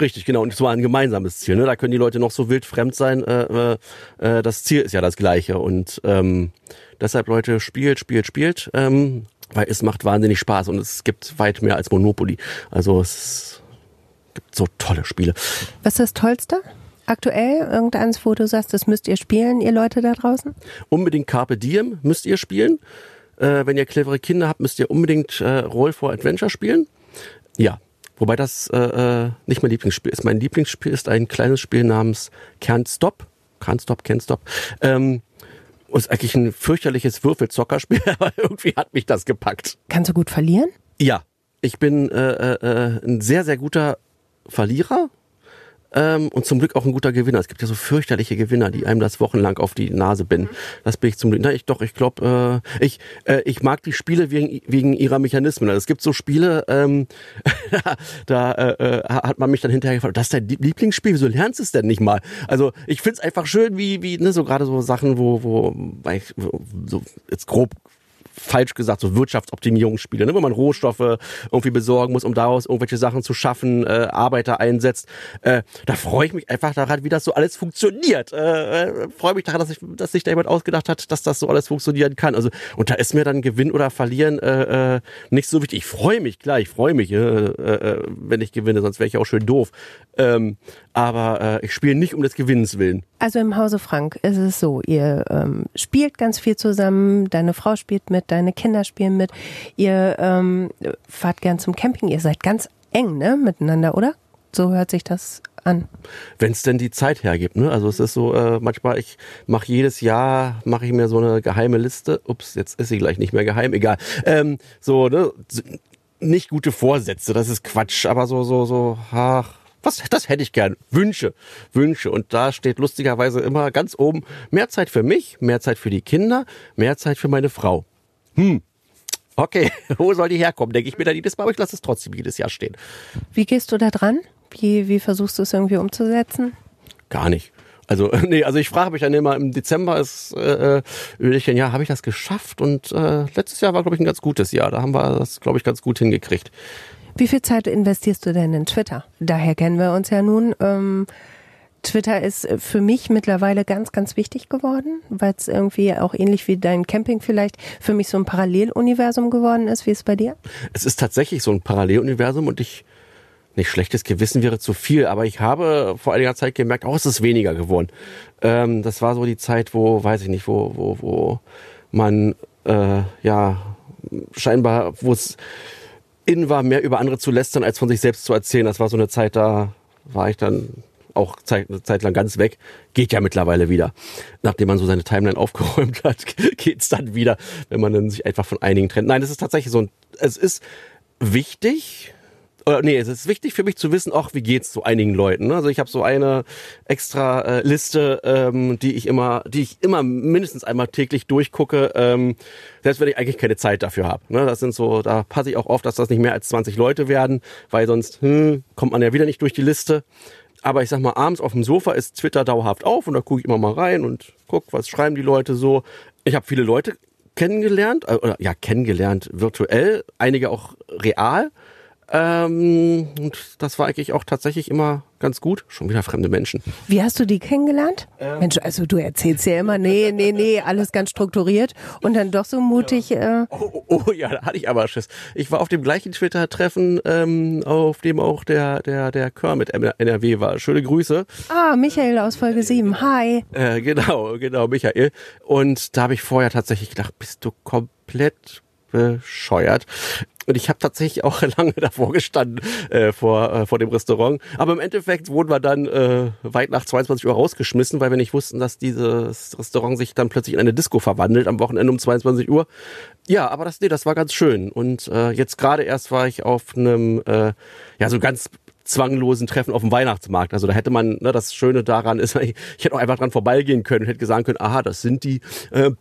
Speaker 2: Richtig, genau. Und es war ein gemeinsames Ziel. Ne? Da können die Leute noch so wild fremd sein. Äh, äh, das Ziel ist ja das gleiche. Und ähm, deshalb, Leute, spielt, spielt, spielt. Ähm, weil es macht wahnsinnig Spaß und es gibt weit mehr als Monopoly. Also es gibt so tolle Spiele.
Speaker 1: Was ist das Tollste? Aktuell irgendeins, wo du sagst, das müsst ihr spielen, ihr Leute da draußen?
Speaker 2: Unbedingt Carpe Diem müsst ihr spielen. Äh, wenn ihr clevere Kinder habt, müsst ihr unbedingt äh, Roll for Adventure spielen. Ja, Wobei das äh, äh, nicht mein Lieblingsspiel ist. Mein Lieblingsspiel ist ein kleines Spiel namens Can't Stop. Can't Stop, Can't Stop. Ähm, ist eigentlich ein fürchterliches Würfelzockerspiel, aber irgendwie hat mich das gepackt.
Speaker 1: Kannst du gut verlieren?
Speaker 2: Ja, ich bin äh, äh, äh ein sehr, sehr guter Verlierer ähm, und zum Glück auch ein guter Gewinner. Es gibt ja so fürchterliche Gewinner, die einem das wochenlang auf die Nase binden. Das bin ich zum Glück. Na, ich doch, ich glaube, äh, ich, äh, ich mag die Spiele wegen, wegen ihrer Mechanismen. Also es gibt so Spiele, ähm, da äh, äh, hat man mich dann hinterher gefragt, das ist dein Lieblingsspiel, wieso lernst du es denn nicht mal? Also ich find's einfach schön, wie, wie, ne, so gerade so Sachen, wo, wo, wo so jetzt grob falsch gesagt, so Wirtschaftsoptimierungsspiele, ne, wo man Rohstoffe irgendwie besorgen muss, um daraus irgendwelche Sachen zu schaffen, äh, Arbeiter einsetzt. Äh, da freue ich mich einfach daran, wie das so alles funktioniert. Äh, äh, freue mich daran, dass, ich, dass sich da jemand ausgedacht hat, dass das so alles funktionieren kann. Also und da ist mir dann Gewinn oder Verlieren äh, äh, nicht so wichtig. Ich freue mich, klar, ich freue mich, äh, äh, wenn ich gewinne, sonst wäre ich auch schön doof. Ähm, aber äh, ich spiele nicht um des Gewinnens willen.
Speaker 1: Also im Hause Frank ist es so, ihr ähm, spielt ganz viel zusammen, deine Frau spielt mit, deine Kinder spielen mit, ihr ähm, fahrt gern zum Camping, ihr seid ganz eng, ne, miteinander, oder? So hört sich das an.
Speaker 2: Wenn es denn die Zeit hergibt, ne? Also es ist so, äh, manchmal, ich mache jedes Jahr, mache ich mir so eine geheime Liste. Ups, jetzt ist sie gleich nicht mehr geheim, egal. Ähm, so, ne? Nicht gute Vorsätze, das ist Quatsch, aber so, so, so, ach, was, das hätte ich gern. Wünsche, Wünsche. Und da steht lustigerweise immer ganz oben mehr Zeit für mich, mehr Zeit für die Kinder, mehr Zeit für meine Frau. Hm. Okay, wo soll die herkommen? Denke ich mir dann jedes Mal, aber ich lasse es trotzdem jedes Jahr stehen.
Speaker 1: Wie gehst du da dran? Wie, wie versuchst du es irgendwie umzusetzen?
Speaker 2: Gar nicht. Also, nee, also ich frage mich dann immer, im Dezember ist, äh, würde ich dann, ja, habe ich das geschafft? Und äh, letztes Jahr war, glaube ich, ein ganz gutes Jahr. Da haben wir das, glaube ich, ganz gut hingekriegt.
Speaker 1: Wie viel Zeit investierst du denn in Twitter? Daher kennen wir uns ja nun. Ähm, Twitter ist für mich mittlerweile ganz, ganz wichtig geworden, weil es irgendwie auch ähnlich wie dein Camping vielleicht für mich so ein Paralleluniversum geworden ist. Wie es bei dir?
Speaker 2: Es ist tatsächlich so ein Paralleluniversum und ich nicht schlechtes Gewissen wäre zu viel, aber ich habe vor einiger Zeit gemerkt, oh, es ist weniger geworden. Ähm, das war so die Zeit, wo, weiß ich nicht, wo, wo, wo man äh, ja scheinbar, wo es in war, mehr über andere zu lästern, als von sich selbst zu erzählen. Das war so eine Zeit, da war ich dann auch Zeit, eine Zeit lang ganz weg. Geht ja mittlerweile wieder. Nachdem man so seine Timeline aufgeräumt hat, geht's dann wieder, wenn man dann sich einfach von einigen trennt. Nein, es ist tatsächlich so ein, es ist wichtig, oder nee, es ist wichtig für mich zu wissen, ach, wie geht's so einigen Leuten. Ne? Also ich habe so eine extra äh, Liste, ähm, die ich immer, die ich immer mindestens einmal täglich durchgucke, ähm, selbst wenn ich eigentlich keine Zeit dafür habe. Ne? Das sind so, da passe ich auch auf, dass das nicht mehr als 20 Leute werden, weil sonst hm, kommt man ja wieder nicht durch die Liste. Aber ich sag mal, abends auf dem Sofa ist Twitter dauerhaft auf und da gucke ich immer mal rein und guck, was schreiben die Leute so. Ich habe viele Leute kennengelernt, äh, oder ja, kennengelernt virtuell, einige auch real. Ähm, und das war eigentlich auch tatsächlich immer ganz gut. Schon wieder fremde Menschen.
Speaker 1: Wie hast du die kennengelernt? Ähm, Mensch, also du erzählst ja immer, nee, nee, nee, alles ganz strukturiert und dann doch so mutig. Ja.
Speaker 2: Äh oh, oh, oh, ja, da hatte ich aber Schiss. Ich war auf dem gleichen Twitter-Treffen, ähm, auf dem auch der, der, der Kermit NRW war. Schöne Grüße.
Speaker 1: Ah, Michael aus Folge 7. Hi.
Speaker 2: Äh, genau, genau, Michael. Und da habe ich vorher tatsächlich gedacht, bist du komplett bescheuert. Und ich habe tatsächlich auch lange davor gestanden, äh, vor, äh, vor dem Restaurant. Aber im Endeffekt wurden wir dann äh, weit nach 22 Uhr rausgeschmissen, weil wir nicht wussten, dass dieses Restaurant sich dann plötzlich in eine Disco verwandelt am Wochenende um 22 Uhr. Ja, aber das, nee, das war ganz schön. Und äh, jetzt gerade erst war ich auf einem, äh, ja, so ganz zwanglosen Treffen auf dem Weihnachtsmarkt. Also da hätte man, ne, das Schöne daran ist, ich, ich hätte auch einfach dran vorbeigehen können und hätte sagen können, aha, das sind die. Äh,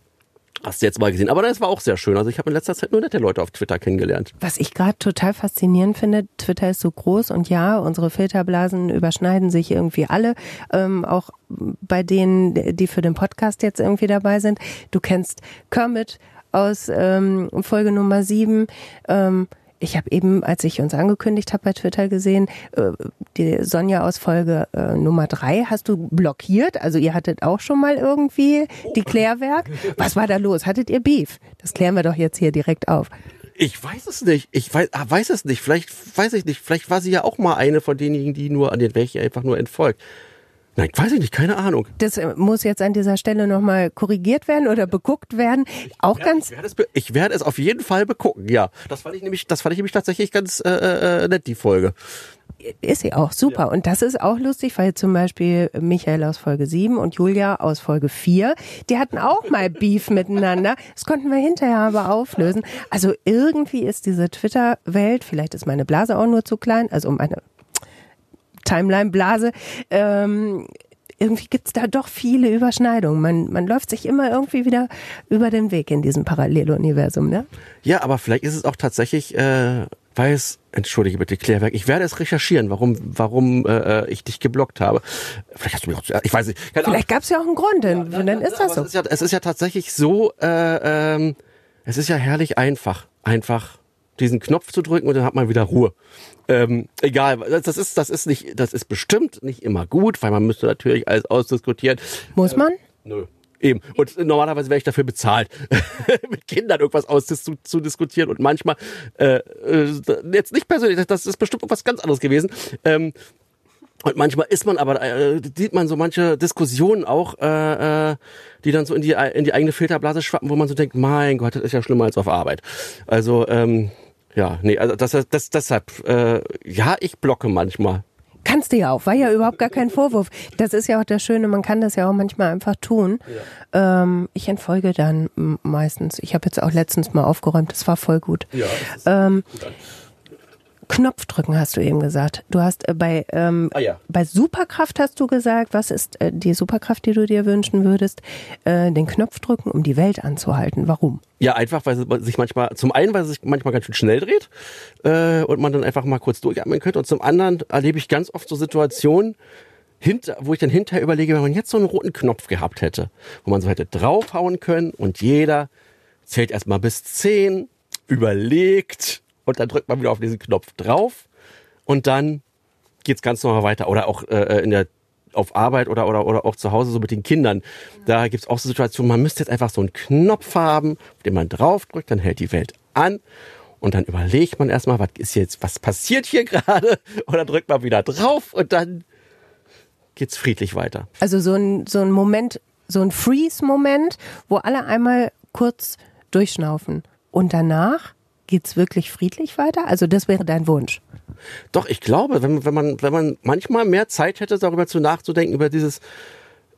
Speaker 2: Hast du jetzt mal gesehen. Aber das war auch sehr schön. Also ich habe in letzter Zeit nur nette Leute auf Twitter kennengelernt.
Speaker 1: Was ich gerade total faszinierend finde, Twitter ist so groß und ja, unsere Filterblasen überschneiden sich irgendwie alle. Ähm, auch bei denen, die für den Podcast jetzt irgendwie dabei sind. Du kennst Kermit aus ähm, Folge Nummer sieben. Ähm, ich habe eben, als ich uns angekündigt habe bei Twitter gesehen, äh, die Sonja aus Folge äh, Nummer drei hast du blockiert. Also ihr hattet auch schon mal irgendwie die Klärwerk. Was war da los? Hattet ihr Beef? Das klären wir doch jetzt hier direkt auf.
Speaker 2: Ich weiß es nicht. Ich weiß, ah, weiß es nicht. Vielleicht weiß ich nicht. Vielleicht war sie ja auch mal eine von denjenigen, die nur an den welchen einfach nur entfolgt. Nein, weiß ich nicht, keine Ahnung.
Speaker 1: Das äh, muss jetzt an dieser Stelle nochmal korrigiert werden oder beguckt werden. Auch
Speaker 2: ich
Speaker 1: ganz.
Speaker 2: Ich werde, es, ich werde es auf jeden Fall begucken, ja. Das fand ich nämlich, das fand ich nämlich tatsächlich ganz äh, äh, nett, die Folge.
Speaker 1: Ist sie auch super. Ja. Und das ist auch lustig, weil zum Beispiel Michael aus Folge 7 und Julia aus Folge 4, die hatten auch mal Beef miteinander. Das konnten wir hinterher aber auflösen. Also irgendwie ist diese Twitter-Welt, vielleicht ist meine Blase auch nur zu klein, also um eine Timeline-Blase. Ähm, irgendwie gibt's da doch viele Überschneidungen. Man, man läuft sich immer irgendwie wieder über den Weg in diesem Paralleluniversum, ne?
Speaker 2: Ja, aber vielleicht ist es auch tatsächlich, äh, weil es, entschuldige bitte, Klärwerk, ich werde es recherchieren, warum, warum äh, ich dich geblockt habe. Vielleicht hast du mich auch, ich weiß nicht.
Speaker 1: Vielleicht gab's ja auch einen Grund, denn ja, dann ist das so.
Speaker 2: Es ist, ja, es ist ja tatsächlich so, äh, ähm, es ist ja herrlich einfach, einfach diesen Knopf zu drücken und dann hat man wieder Ruhe. Ähm, egal, das ist, das ist nicht, das ist bestimmt nicht immer gut, weil man müsste natürlich alles ausdiskutieren.
Speaker 1: Muss man?
Speaker 2: Ähm, nö. Eben. Und normalerweise wäre ich dafür bezahlt, mit Kindern irgendwas auszudiskutieren. Und manchmal, äh, äh, jetzt nicht persönlich, das ist bestimmt was ganz anderes gewesen. Ähm, und manchmal ist man aber, äh, sieht man so manche Diskussionen auch, äh, äh, die dann so in die, in die eigene Filterblase schwappen, wo man so denkt, mein Gott, das ist ja schlimmer als auf Arbeit. Also, ähm, ja, nee, also das, das deshalb, äh, ja, ich blocke manchmal.
Speaker 1: Kannst du ja auch, war ja überhaupt gar kein Vorwurf. Das ist ja auch das Schöne, man kann das ja auch manchmal einfach tun. Ja. Ähm, ich entfolge dann meistens. Ich habe jetzt auch letztens mal aufgeräumt, das war voll gut. Ja, ähm, gut Knopf drücken, hast du eben gesagt. Du hast äh, bei, ähm, ah, ja. bei Superkraft hast du gesagt, was ist äh, die Superkraft, die du dir wünschen würdest? Äh, den Knopf drücken, um die Welt anzuhalten. Warum?
Speaker 2: Ja, einfach, weil es sich manchmal, zum einen, weil es sich manchmal ganz schön schnell dreht äh, und man dann einfach mal kurz durchatmen könnte. Und zum anderen erlebe ich ganz oft so Situationen, hinter, wo ich dann hinterher überlege, wenn man jetzt so einen roten Knopf gehabt hätte, wo man so hätte draufhauen können und jeder zählt erstmal bis zehn, überlegt und dann drückt man wieder auf diesen Knopf drauf und dann geht's ganz normal weiter. Oder auch äh, in der auf Arbeit oder, oder, oder auch zu Hause so mit den Kindern. Da gibt's auch so Situationen, man müsste jetzt einfach so einen Knopf haben, auf den man draufdrückt, dann hält die Welt an und dann überlegt man erstmal, was ist jetzt, was passiert hier gerade? Und dann drückt man wieder drauf und dann geht's friedlich weiter.
Speaker 1: Also so ein, so ein Moment, so ein Freeze-Moment, wo alle einmal kurz durchschnaufen. Und danach geht's wirklich friedlich weiter? Also das wäre dein Wunsch.
Speaker 2: Doch, ich glaube, wenn, wenn man, wenn man manchmal mehr Zeit hätte, darüber zu nachzudenken, über dieses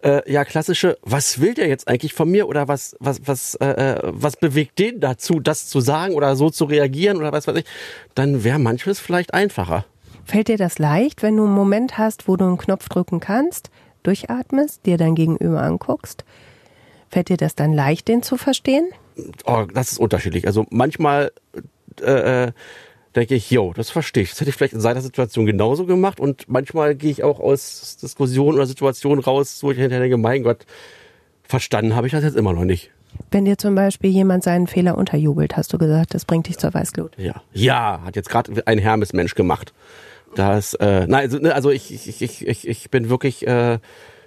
Speaker 2: äh, ja klassische, was will der jetzt eigentlich von mir oder was was was äh, äh, was bewegt den dazu, das zu sagen oder so zu reagieren oder was weiß ich, dann wäre manches vielleicht einfacher.
Speaker 1: Fällt dir das leicht, wenn du einen Moment hast, wo du einen Knopf drücken kannst, durchatmest, dir dein Gegenüber anguckst? Fällt dir das dann leicht, den zu verstehen?
Speaker 2: Oh, das ist unterschiedlich. Also manchmal äh, äh denke ich, jo, das verstehe ich. Das hätte ich vielleicht in seiner Situation genauso gemacht. Und manchmal gehe ich auch aus Diskussionen oder Situationen raus, wo ich hinterher denke, mein Gott, verstanden habe ich das jetzt immer noch nicht.
Speaker 1: Wenn dir zum Beispiel jemand seinen Fehler unterjubelt, hast du gesagt, das bringt dich zur Weißglut.
Speaker 2: Ja, ja, hat jetzt gerade ein Hermesmensch gemacht. Das, äh, nein, also, ne, also ich, ich, ich, ich, ich bin wirklich äh,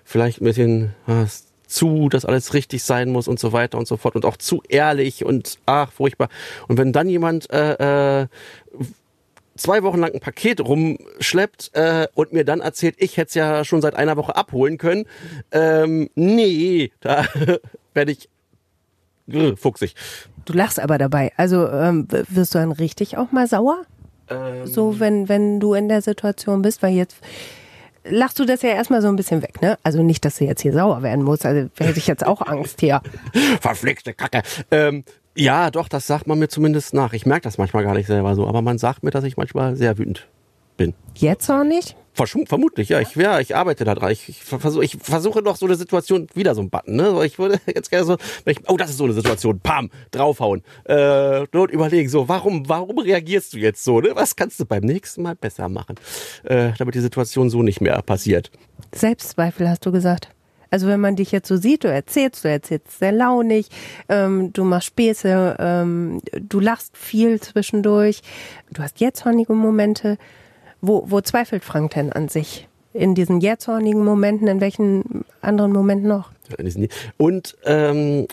Speaker 2: vielleicht ein bisschen äh, zu, dass alles richtig sein muss und so weiter und so fort und auch zu ehrlich und ach, furchtbar. Und wenn dann jemand äh, äh, zwei Wochen lang ein Paket rumschleppt äh, und mir dann erzählt, ich hätte es ja schon seit einer Woche abholen können. Ähm, nee, da werde ich grr, fuchsig.
Speaker 1: Du lachst aber dabei. Also ähm, wirst du dann richtig auch mal sauer? Ähm. So, wenn, wenn du in der Situation bist, weil jetzt lachst du das ja erstmal so ein bisschen weg, ne? Also nicht, dass du jetzt hier sauer werden musst, also hätte ich jetzt auch Angst hier.
Speaker 2: Verflixte Kacke. Ähm, ja, doch, das sagt man mir zumindest nach. Ich merke das manchmal gar nicht selber so, aber man sagt mir, dass ich manchmal sehr wütend bin.
Speaker 1: Jetzt auch nicht?
Speaker 2: Vermutlich, ja. Ich, ja, ich arbeite da dran. Ich, ich versuche ich versuche doch so eine Situation, wieder so ein Button, ne? Ich würde jetzt gerne so, ich, oh, das ist so eine Situation, pam, draufhauen. Äh, und überlegen, so, warum, warum reagierst du jetzt so, ne? Was kannst du beim nächsten Mal besser machen? Äh, damit die Situation so nicht mehr passiert.
Speaker 1: Selbstzweifel hast du gesagt. Also wenn man dich jetzt so sieht, du erzählst, du erzählst sehr launig, ähm, du machst Späße, ähm, du lachst viel zwischendurch, du hast jetzt hornige Momente. Wo, wo zweifelt Frank denn an sich? In diesen jetzornigen Momenten, in welchen anderen Momenten noch?
Speaker 2: Und ähm,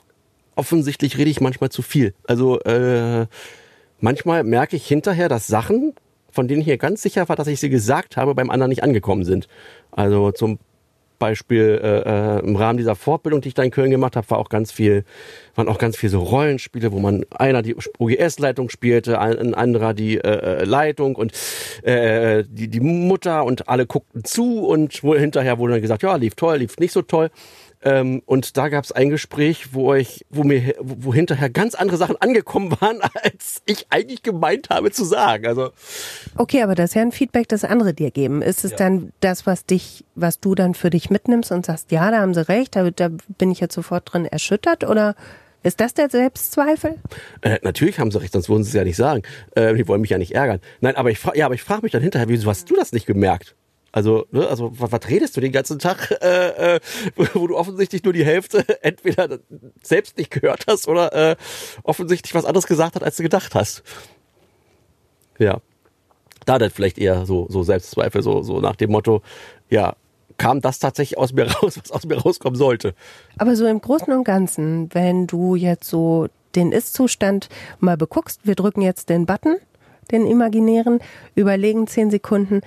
Speaker 2: offensichtlich rede ich manchmal zu viel. Also äh, manchmal merke ich hinterher, dass Sachen, von denen ich hier ganz sicher war, dass ich sie gesagt habe, beim anderen nicht angekommen sind. Also zum Beispiel äh, äh, im Rahmen dieser Fortbildung, die ich da in Köln gemacht habe, war auch ganz viel, waren auch ganz viel so Rollenspiele, wo man einer die OGS-Leitung spielte, ein, anderer die äh, äh, Leitung und äh, die, die Mutter und alle guckten zu und hinterher wurde dann gesagt, ja, lief toll, lief nicht so toll. Ähm, und da gab es ein Gespräch, wo ich, wo mir, wo hinterher ganz andere Sachen angekommen waren, als ich eigentlich gemeint habe zu sagen. Also
Speaker 1: okay, aber das ist ja ein Feedback, das andere dir geben. Ist es ja. dann das, was dich, was du dann für dich mitnimmst und sagst, ja, da haben sie recht, da, da bin ich jetzt sofort drin erschüttert oder? Ist das der Selbstzweifel?
Speaker 2: Äh, natürlich haben sie recht, sonst würden sie es ja nicht sagen. Äh, die wollen mich ja nicht ärgern. Nein, aber ich frage, ja, aber ich frage mich dann hinterher, wieso hast du das nicht gemerkt? Also, ne, also was, was redest du den ganzen Tag, äh, äh, wo du offensichtlich nur die Hälfte entweder selbst nicht gehört hast oder äh, offensichtlich was anderes gesagt hat, als du gedacht hast. Ja. Da dann vielleicht eher so, so Selbstzweifel, so, so nach dem Motto, ja, kam das tatsächlich aus mir raus, was aus mir rauskommen sollte.
Speaker 1: Aber so im Großen und Ganzen, wenn du jetzt so den Ist-Zustand mal beguckst, wir drücken jetzt den Button, den imaginären, überlegen zehn Sekunden,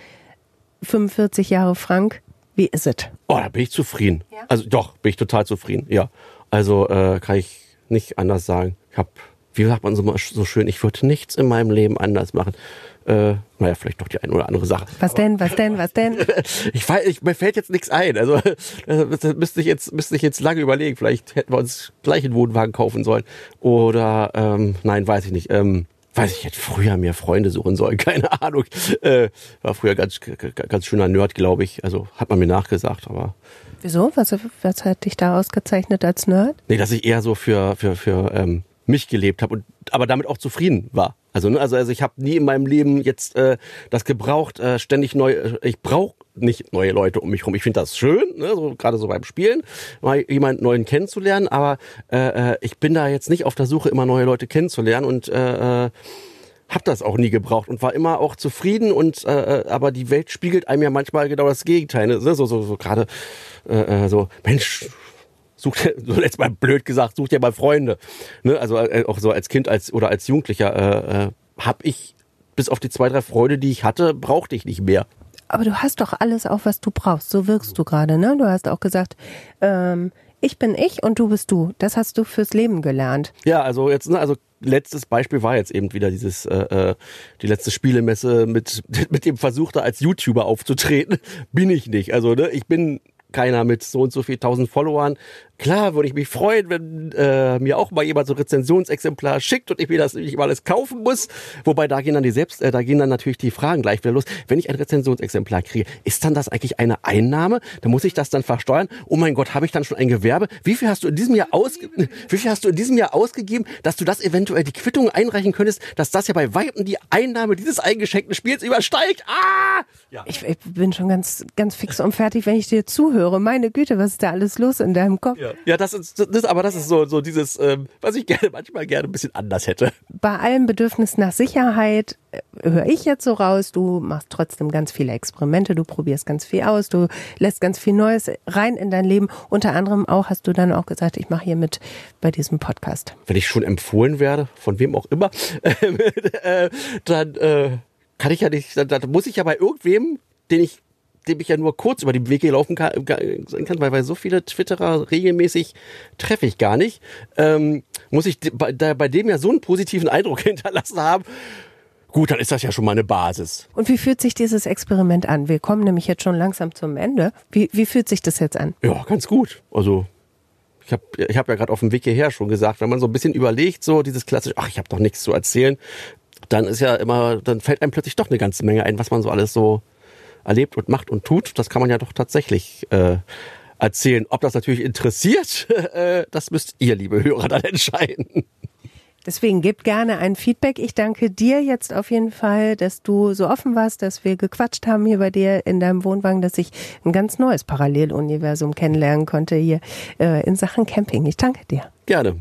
Speaker 1: 45 Jahre Frank, wie ist es?
Speaker 2: Oh, da bin ich zufrieden. Ja? Also doch, bin ich total zufrieden, ja. Also äh, kann ich nicht anders sagen. Ich habe, wie sagt man so, so schön, ich würde nichts in meinem Leben anders machen. Äh, naja, vielleicht doch die eine oder andere Sache.
Speaker 1: Was denn, was denn, was denn?
Speaker 2: ich weiß, ich, mir fällt jetzt nichts ein. Also das müsste ich jetzt, müsste ich jetzt lange überlegen. Vielleicht hätten wir uns gleich einen Wohnwagen kaufen sollen. Oder ähm, nein, weiß ich nicht. Ähm, weiß ich, hätte früher mehr Freunde suchen sollen, keine Ahnung. Äh, war früher ganz, ganz schöner Nerd, glaube ich. Also hat man mir nachgesagt, aber.
Speaker 1: Wieso? Was, was hat dich da ausgezeichnet als Nerd?
Speaker 2: Nee, dass ich eher so für, für, für ähm, mich gelebt habe und aber damit auch zufrieden war. Also, ne, also, also ich habe nie in meinem Leben jetzt äh, das gebraucht, äh, ständig neu. Äh, ich brauche nicht neue Leute um mich rum. Ich finde das schön, ne, so, gerade so beim Spielen, mal jemanden neuen kennenzulernen, aber äh, äh, ich bin da jetzt nicht auf der Suche, immer neue Leute kennenzulernen und äh, äh hab das auch nie gebraucht und war immer auch zufrieden und äh, aber die Welt spiegelt einem ja manchmal genau das Gegenteil. Ne? So, so, so gerade äh so, Mensch, such dir, so jetzt mal blöd gesagt, such dir mal Freunde. Ne? Also äh, auch so als Kind als oder als Jugendlicher äh, äh, hab ich bis auf die zwei, drei Freunde, die ich hatte, brauchte ich nicht mehr.
Speaker 1: Aber du hast doch alles auch, was du brauchst. So wirkst du gerade, ne? Du hast auch gesagt, ähm, ich bin ich und du bist du. Das hast du fürs Leben gelernt.
Speaker 2: Ja, also jetzt, ne, also letztes Beispiel war jetzt eben wieder dieses äh, äh die letzte Spielemesse mit mit dem Versuch da als YouTuber aufzutreten. Bin ich nicht. Also ne, ich bin keiner mit so und so viel tausend Followern. Klar würde ich mich freuen, wenn äh, mir auch mal jemand so Rezensionsexemplar schickt und ich mir das nicht mal alles kaufen muss. Wobei da gehen dann die selbst, äh, da gehen dann natürlich die Fragen gleich wieder los. Wenn ich ein Rezensionsexemplar kriege, ist dann das eigentlich eine Einnahme? Dann muss ich das dann versteuern. Oh mein Gott, habe ich dann schon ein Gewerbe? Wie viel hast du in diesem Jahr ausge wie viel hast du in diesem Jahr ausgegeben, dass du das eventuell die Quittung einreichen könntest, dass das ja bei weitem die Einnahme dieses eingeschenkten Spiels übersteigt? Ah!
Speaker 1: Ja. Ich, ich bin schon ganz ganz fix und fertig, wenn ich dir zuhöre. Meine Güte, was ist da alles los in deinem Kopf?
Speaker 2: Ja. Ja, das ist, das, aber das ist so, so dieses, ähm, was ich gerne, manchmal gerne ein bisschen anders hätte.
Speaker 1: Bei allem Bedürfnis nach Sicherheit äh, höre ich jetzt so raus, du machst trotzdem ganz viele Experimente, du probierst ganz viel aus, du lässt ganz viel Neues rein in dein Leben. Unter anderem auch hast du dann auch gesagt, ich mache hier mit bei diesem Podcast.
Speaker 2: Wenn ich schon empfohlen werde, von wem auch immer, äh, dann äh, kann ich ja nicht, dann, dann muss ich ja bei irgendwem, den ich dem ich ja nur kurz über den Weg gelaufen kann, weil, weil so viele Twitterer regelmäßig treffe ich gar nicht, ähm, muss ich bei, bei dem ja so einen positiven Eindruck hinterlassen haben. Gut, dann ist das ja schon mal eine Basis.
Speaker 1: Und wie fühlt sich dieses Experiment an? Wir kommen nämlich jetzt schon langsam zum Ende. Wie, wie fühlt sich das jetzt an?
Speaker 2: Ja, ganz gut. Also ich habe ich hab ja gerade auf dem Weg hierher schon gesagt, wenn man so ein bisschen überlegt, so dieses klassische, ach, ich habe doch nichts zu erzählen, dann ist ja immer, dann fällt einem plötzlich doch eine ganze Menge ein, was man so alles so erlebt und macht und tut, das kann man ja doch tatsächlich äh, erzählen. Ob das natürlich interessiert, äh, das müsst ihr, liebe Hörer, dann entscheiden.
Speaker 1: Deswegen gebt gerne ein Feedback. Ich danke dir jetzt auf jeden Fall, dass du so offen warst, dass wir gequatscht haben hier bei dir in deinem Wohnwagen, dass ich ein ganz neues Paralleluniversum kennenlernen konnte hier äh, in Sachen Camping. Ich danke dir.
Speaker 2: Gerne.